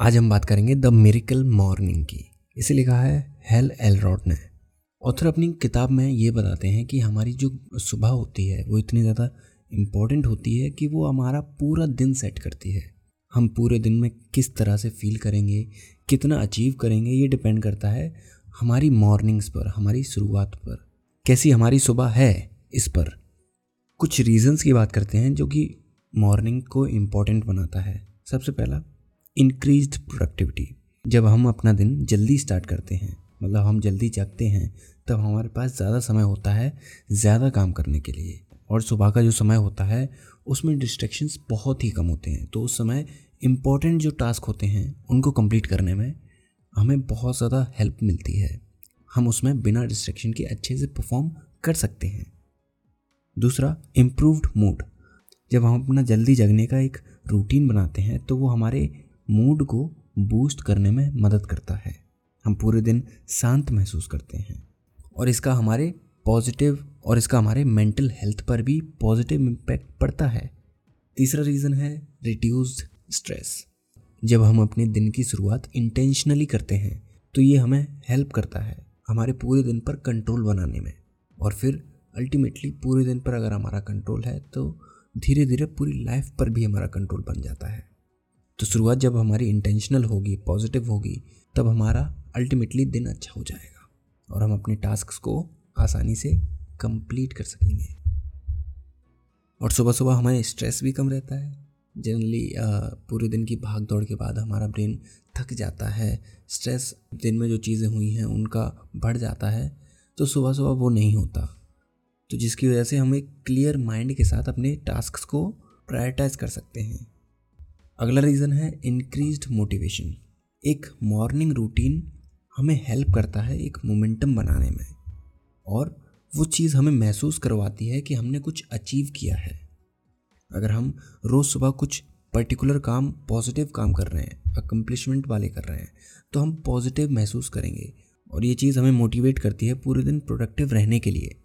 आज हम बात करेंगे द मेरिकल मॉर्निंग की। इसे लिखा है हेल एलरॉड ने। ऑथर अपनी किताब में ये बताते हैं कि हमारी जो सुबह होती है, वो इतनी ज़्यादा इंपॉर्टेंट होती है कि वो हमारा पूरा दिन सेट करती है। हम पूरे दिन में किस तरह से फील करेंगे, कितना अचीव करेंगे, ये डिपेंड करता है हमारी मॉर्निंग्स पर, हमारी शुरुआत पर। कैसी हमारी सुबह है इस पर? कुछ रीजंस की बात करते हैं जो कि मॉर्निंग को इंपॉर्टेंट बनाता है। सबसे पहला इंक्रीज प्रोडक्टिविटी जब हम अपना दिन जल्दी स्टार्ट करते हैं मतलब हम जल्दी जगते हैं, तब हमारे पास ज़्यादा समय होता है ज़्यादा काम करने के लिए। और सुबह का जो समय होता है, उसमें डिस्ट्रैक्शंस बहुत ही कम होते हैं। तो उस समय इंपॉर्टेंट जो टास्क होते हैं, उनको कंप्लीट करने में हमें बहुत ज़्यादा हेल्प मिलती है। हम उसमें बिना डिस्ट्रैक्शन के अच्छे से परफॉर्म कर सकते हैं। दूसरा इम्प्रूव्ड मूड जब हम अपना जल्दी जगने का एक रूटीन बनाते हैं तो वो हमारे मूड को बूस्ट करने में मदद करता है। हम पूरे दिन शांत महसूस करते हैं। और इसका हमारे पॉजिटिव और इसका हमारे मेंटल हेल्थ पर भी पॉजिटिव इम्पैक्ट पड़ता है। तीसरा रीज़न है रिड्यूस्ड स्ट्रेस जब हम अपने दिन की शुरुआत इंटेंशनली करते हैं तो ये हमें हेल्प करता है हमारे पूरे दिन पर कंट्रोल बनाने में। और फिर अल्टीमेटली पूरे दिन पर अगर हमारा कंट्रोल है तो धीरे धीरे पूरी लाइफ पर भी हमारा कंट्रोल बन जाता है। तो शुरुआत जब हमारी इंटेंशनल होगी पॉजिटिव होगी, तब हमारा अल्टीमेटली दिन अच्छा हो जाएगा और हम अपने टास्क को आसानी से कंप्लीट कर सकेंगे। और सुबह सुबह हमारे स्ट्रेस भी कम रहता है। जनरली पूरे दिन की भाग दौड़ के बाद हमारा ब्रेन थक जाता है। स्ट्रेस दिन में जो चीज़ें हुई हैं, उनका बढ़ जाता है। तो सुबह सुबह वो नहीं होता। तो जिसकी वजह से हम एक क्लियर माइंड के साथ अपने टास्क को प्रायोरिटाइज कर सकते हैं। अगला रीज़न है इंक्रीज्ड मोटिवेशन एक मॉर्निंग रूटीन हमें हेल्प करता है एक मोमेंटम बनाने में और वो चीज़ हमें महसूस करवाती है कि हमने कुछ अचीव किया है। अगर हम रोज़ सुबह कुछ पर्टिकुलर काम पॉजिटिव काम कर रहे हैं अकम्पलिशमेंट वाले कर रहे हैं तो हम पॉजिटिव महसूस करेंगे और ये चीज़ हमें मोटिवेट करती है पूरे दिन प्रोडक्टिव रहने के लिए।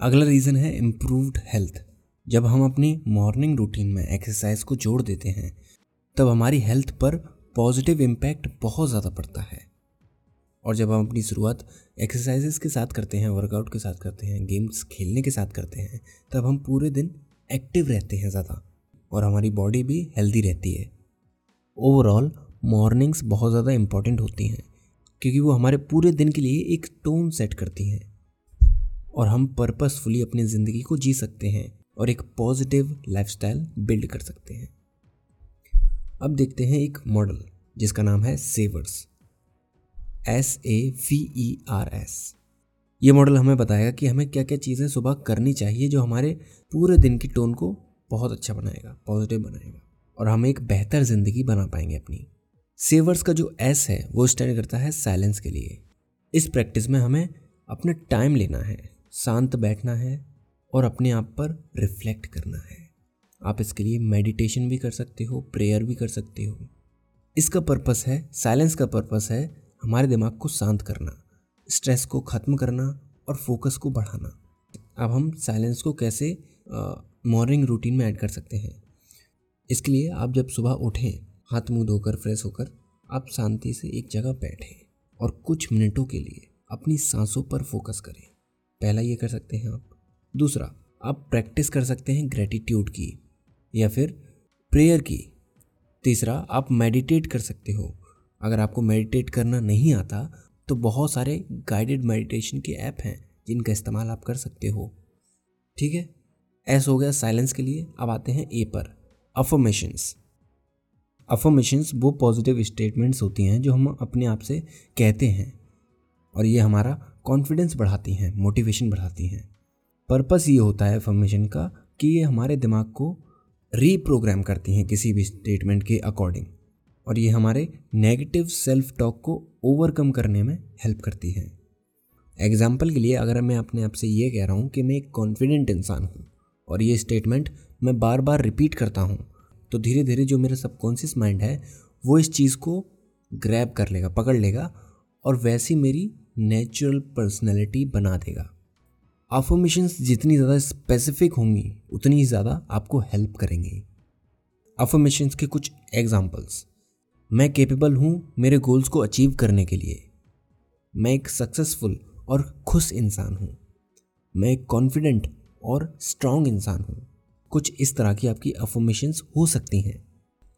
अगला रीज़न है इम्प्रूव्ड हेल्थ जब हम अपनी मॉर्निंग रूटीन में एक्सरसाइज को जोड़ देते हैं तब हमारी हेल्थ पर पॉजिटिव इम्पैक्ट बहुत ज़्यादा पड़ता है। और जब हम अपनी शुरुआत एक्सरसाइजेस के साथ करते हैं वर्कआउट के साथ करते हैं गेम्स खेलने के साथ करते हैं, तब हम पूरे दिन एक्टिव रहते हैं ज़्यादा और हमारी बॉडी भी हेल्दी रहती है। ओवरऑल मॉर्निंग्स बहुत ज़्यादा इंपॉर्टेंट होती हैं, क्योंकि वो हमारे पूरे दिन के लिए एक टोन सेट करती हैं। और हम पर्पसफुली अपनी ज़िंदगी को जी सकते हैं और एक पॉजिटिव लाइफस्टाइल बिल्ड कर सकते हैं। अब देखते हैं एक मॉडल जिसका नाम है savers S A V E R S ये मॉडल हमें बताएगा कि हमें क्या क्या चीज़ें सुबह करनी चाहिए जो हमारे पूरे दिन की टोन को बहुत अच्छा बनाएगा पॉजिटिव बनाएगा, और हम एक बेहतर ज़िंदगी बना पाएँगे अपनी। सेवर्स का जो एस है, वो स्टैंड करता है साइलेंस के लिए। इस प्रैक्टिस में हमें अपना टाइम लेना है, शांत बैठना है, और अपने आप पर रिफ्लेक्ट करना है। आप इसके लिए मेडिटेशन भी कर सकते हो प्रेयर भी कर सकते हो। इसका पर्पस है साइलेंस का पर्पस है, हमारे दिमाग को शांत करना स्ट्रेस को ख़त्म करना और फोकस को बढ़ाना। अब हम साइलेंस को कैसे मॉर्निंग रूटीन में ऐड कर सकते हैं? इसके लिए आप जब सुबह उठें, हाथ मुँह धोकर फ्रेश होकर, आप शांति से एक जगह बैठें और कुछ मिनटों के लिए अपनी सांसों पर फोकस करें। पहला ये कर सकते हैं आप। दूसरा, आप प्रैक्टिस कर सकते हैं ग्रेटिट्यूड की। या फिर प्रेयर की। तीसरा, आप मेडिटेट कर सकते हो। अगर आपको मेडिटेट करना नहीं आता तो बहुत सारे गाइडेड मेडिटेशन के ऐप हैं, जिनका इस्तेमाल आप कर सकते हो। ठीक है? ऐसा हो गया साइलेंस के लिए। अब आते हैं ए पर। अफर्मेशंस अफर्मेशंस वो पॉजिटिव स्टेटमेंट्स होती हैं, जो हम अपने आप से कहते हैं। और ये हमारा कॉन्फिडेंस बढ़ाती हैं मोटिवेशन बढ़ाती हैं। पर्पस ये होता है अफर्मेशन का, कि ये हमारे दिमाग को रीप्रोग्राम करती हैं किसी भी स्टेटमेंट के अकॉर्डिंग और ये हमारे नेगेटिव सेल्फ टॉक को ओवरकम करने में हेल्प करती हैं। एग्ज़ाम्पल के लिए अगर मैं अपने आप से ये कह रहा हूँ कि मैं एक कॉन्फिडेंट इंसान हूँ और ये स्टेटमेंट मैं बार बार रिपीट करता हूँ तो धीरे धीरे जो मेरा सबकॉन्शियस माइंड है, वो इस चीज़ को ग्रैब कर लेगा, पकड़ लेगा और वैसी मेरी नेचुरल पर्सनैलिटी बना देगा। अफर्मेशंस जितनी ज़्यादा स्पेसिफिक होंगी, उतनी ही ज़्यादा आपको हेल्प करेंगी। अफर्मेशंस के कुछ एग्जाम्पल्स मैं केपेबल हूँ मेरे गोल्स को अचीव करने के लिए। मैं एक सक्सेसफुल और खुश इंसान हूँ। मैं एक कॉन्फिडेंट और स्ट्रांग इंसान हूँ। कुछ इस तरह की आपकी अफॉर्मेशंस हो सकती हैं।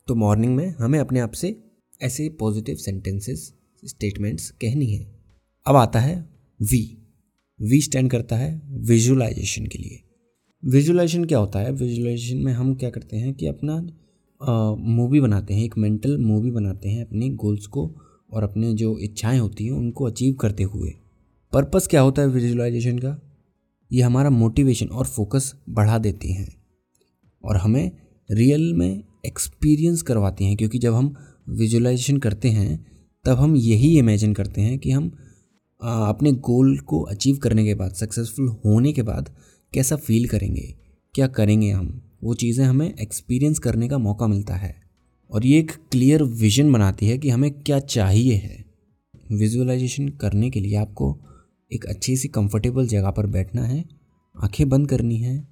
तो मॉर्निंग में हमें अपने आप से ऐसे पॉजिटिव सेंटेंसेस स्टेटमेंट्स कहनी है। अब आता है वी वी स्टैंड करता है विजुलाइजेशन के लिए। विजुलाइजेशन क्या होता है? विजुलाइजेशन में हम क्या करते हैं कि अपना मूवी बनाते हैं, एक मेंटल मूवी बनाते हैं अपने गोल्स को और अपने जो इच्छाएँ होती हैं उनको अचीव करते हुए। पर्पस क्या होता है विजुलाइजेशन का? ये हमारा मोटिवेशन और फोकस बढ़ा देती हैं और हमें रियल में एक्सपीरियंस करवाती हैं, क्योंकि जब हम विजुलाइजेशन करते हैं, तब हम यही इमेजिन करते हैं कि हम अपने गोल को अचीव करने के बाद सक्सेसफुल होने के बाद कैसा फील करेंगे? क्या करेंगे हम? वो चीज़ें हमें एक्सपीरियंस करने का मौका मिलता है। और ये एक क्लियर विजन बनाती है कि हमें क्या चाहिए है। विजुअलाइजेशन करने के लिए आपको एक अच्छी सी कंफर्टेबल जगह पर बैठना है, आँखें बंद करनी है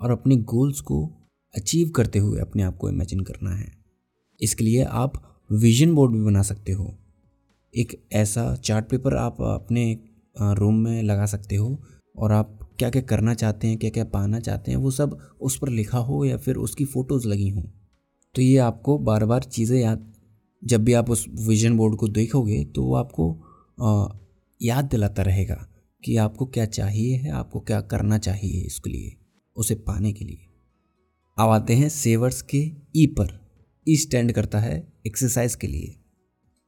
और अपने गोल्स को अचीव करते हुए अपने आप को इमेजिन करना है। इसके लिए आप विजन बोर्ड भी बना सकते हो। एक ऐसा चार्ट पेपर आप अपने रूम में लगा सकते हो और आप क्या क्या करना चाहते हैं क्या क्या पाना चाहते हैं वो सब उस पर लिखा हो या फिर उसकी फ़ोटोज़ लगी हों। तो ये आपको बार बार चीज़ें याद जब भी आप उस विजन बोर्ड को देखोगे तो वो आपको आ, याद दिलाता रहेगा कि आपको क्या चाहिए है आपको क्या करना चाहिए इसके लिए उसे पाने के लिए। अब आते हैं सेवर्स के ई पर। ई स्टैंड करता है एक्सरसाइज के लिए।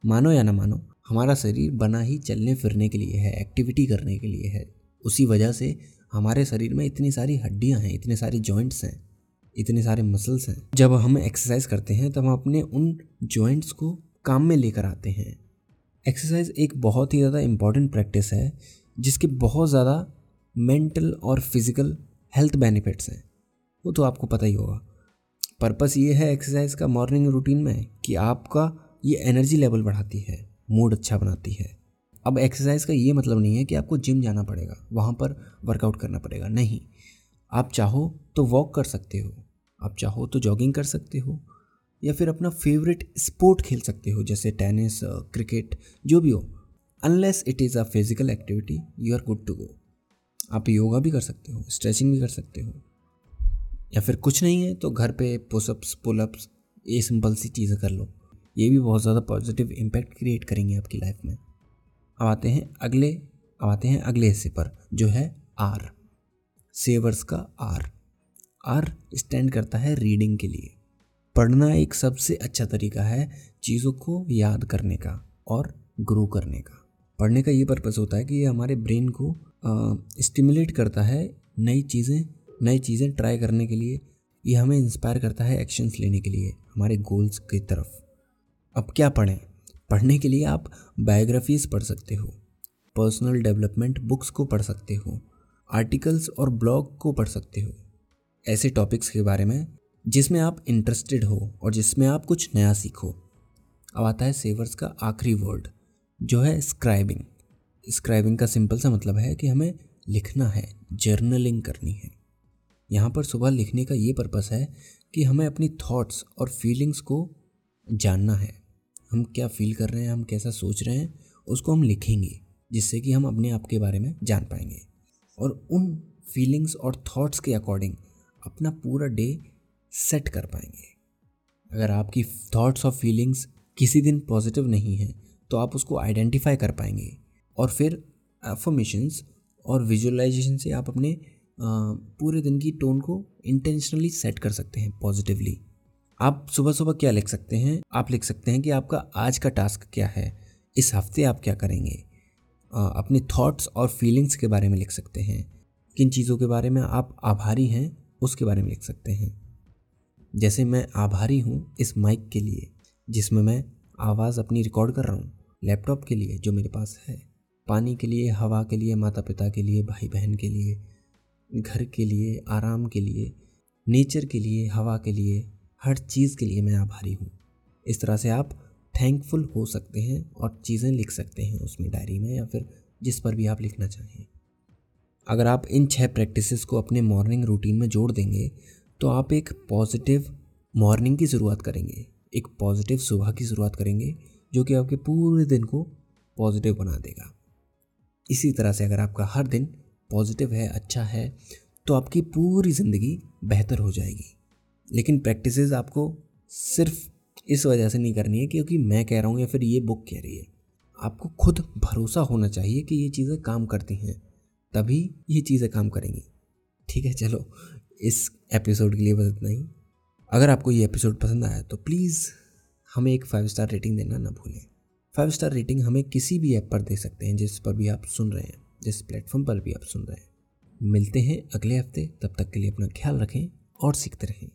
मानो या ना मानो हमारा शरीर बना ही चलने फिरने के लिए है एक्टिविटी करने के लिए है। उसी वजह से हमारे शरीर में इतनी सारी हड्डियाँ हैं, इतने सारे जॉइंट्स हैं, इतने सारे मसल्स हैं। जब हम एक्सरसाइज करते हैं, तब हम अपने उन जॉइंट्स को काम में लेकर आते हैं। एक्सरसाइज एक बहुत ही ज़्यादा इंपॉर्टेंट प्रैक्टिस है, जिसके बहुत ज़्यादा मेंटल और फ़िज़िकल हेल्थ बेनिफिट्स हैं। वो तो आपको पता ही होगा। पर्पस ये है एक्सरसाइज का मॉर्निंग रूटीन में कि आपका ये एनर्जी लेवल बढ़ाती है। मूड अच्छा बनाती है। अब एक्सरसाइज का ये मतलब नहीं है कि आपको जिम जाना पड़ेगा, वहाँ पर वर्कआउट करना पड़ेगा, नहीं। आप चाहो तो वॉक कर सकते हो, आप चाहो तो जॉगिंग कर सकते हो, या फिर अपना फेवरेट स्पोर्ट खेल सकते हो, जैसे टेनिस क्रिकेट जो भी हो। Unless it is a physical activity you are good to go आप योगा भी कर सकते हो स्ट्रेचिंग भी कर सकते हो, या फिर कुछ नहीं है तो घर पे पुशअप्स पुलअप्स ये सिंपल सी चीज़ें कर लो। ये भी बहुत ज़्यादा पॉजिटिव इम्पैक्ट क्रिएट करेंगे आपकी लाइफ में। अब आते हैं अगले, अब आते हैं अगले हिस्से पर, जो है आर सेवर्स का आर आर स्टैंड करता है रीडिंग के लिए। पढ़ना एक सबसे अच्छा तरीका है चीज़ों को याद करने का और ग्रो करने का। पढ़ने का ये पर्पज़ होता है कि ये हमारे ब्रेन को स्टिमुलेट करता है नई चीज़ें नई चीज़ें ट्राई करने के लिए। ये हमें इंस्पायर करता है एक्शंस लेने के लिए, हमारे गोल्स की तरफ़। अब क्या पढ़ें? पढ़ने के लिए आप बायोग्राफीज़ पढ़ सकते हो पर्सनल डेवलपमेंट बुक्स को पढ़ सकते हो आर्टिकल्स और ब्लॉग को पढ़ सकते हो। ऐसे टॉपिक्स के बारे में, जिसमें आप इंटरेस्टेड हो और जिसमें आप कुछ नया सीखो। अब आता है सेवर्स का आखिरी वर्ड जो है स्क्राइबिंग स्क्राइबिंग का सिंपल सा मतलब है कि हमें लिखना है जर्नलिंग करनी है। यहाँ पर सुबह लिखने का ये पर्पस है कि हमें अपनी थॉट्स और फीलिंग्स को जानना है। हम क्या फील कर रहे हैं, हम कैसा सोच रहे हैं, उसको हम लिखेंगे, जिससे कि हम अपने आप के बारे में जान पाएँगे। और उन फीलिंग्स और थॉट्स के अकॉर्डिंग अपना पूरा डे सेट कर पाएँगे। अगर आपकी थॉट्स और फीलिंग्स किसी दिन पॉजिटिव नहीं हैं तो आप उसको आइडेंटिफाई कर पाएँगे। और फिर एफर्मेशंस और विजुअलाइजेशन से आप अपने पूरे दिन की टोन को इंटेंशनली सेट कर सकते हैं पॉजिटिवली आप सुबह सुबह क्या लिख सकते हैं? आप लिख सकते हैं कि आपका आज का टास्क क्या है? इस हफ़्ते आप क्या करेंगे? अपने थॉट्स और फीलिंग्स के बारे में लिख सकते हैं। किन चीज़ों के बारे में आप आभारी हैं, उसके बारे में लिख सकते हैं। जैसे मैं आभारी हूँ इस माइक के लिए, जिसमें मैं आवाज़ अपनी रिकॉर्ड कर रहा हूँ लैपटॉप के लिए जो मेरे पास है। पानी के लिए, हवा के लिए माता पिता के लिए भाई बहन के लिए, घर के लिए, आराम के लिए नेचर के लिए, हवा के लिए हर चीज़ के लिए मैं आभारी हूँ। इस तरह से आप थैंकफुल हो सकते हैं और चीज़ें लिख सकते हैं उसमें डायरी में या फिर जिस पर भी आप लिखना चाहें। अगर आप इन छह प्रैक्टिसेस को अपने मॉर्निंग रूटीन में जोड़ देंगे तो आप एक पॉजिटिव मॉर्निंग की शुरुआत करेंगे। एक पॉजिटिव सुबह की शुरुआत करेंगे, जो कि आपके पूरे दिन को पॉजिटिव बना देगा। इसी तरह से अगर आपका हर दिन पॉजिटिव है अच्छा है तो आपकी पूरी ज़िंदगी बेहतर हो जाएगी। लेकिन प्रैक्टिसेस आपको सिर्फ़ इस वजह से नहीं करनी है क्योंकि मैं कह रहा हूँ या फिर ये बुक कह रही है। आपको खुद भरोसा होना चाहिए कि ये चीज़ें काम करती हैं, तभी ये चीज़ें काम करेंगी। ठीक है, चलो, इस एपिसोड के लिए बस इतना ही। अगर आपको ये एपिसोड पसंद आया तो प्लीज़ हमें एक फाइव स्टार रेटिंग देना ना भूलें। फाइव स्टार रेटिंग हमें किसी भी ऐप पर दे सकते हैं जिस पर भी आप सुन रहे हैं, जिस प्लेटफॉर्म पर भी आप सुन रहे हैं। मिलते हैं अगले हफ़्ते, तब तक के लिए अपना ख्याल रखें और सीखते रहें।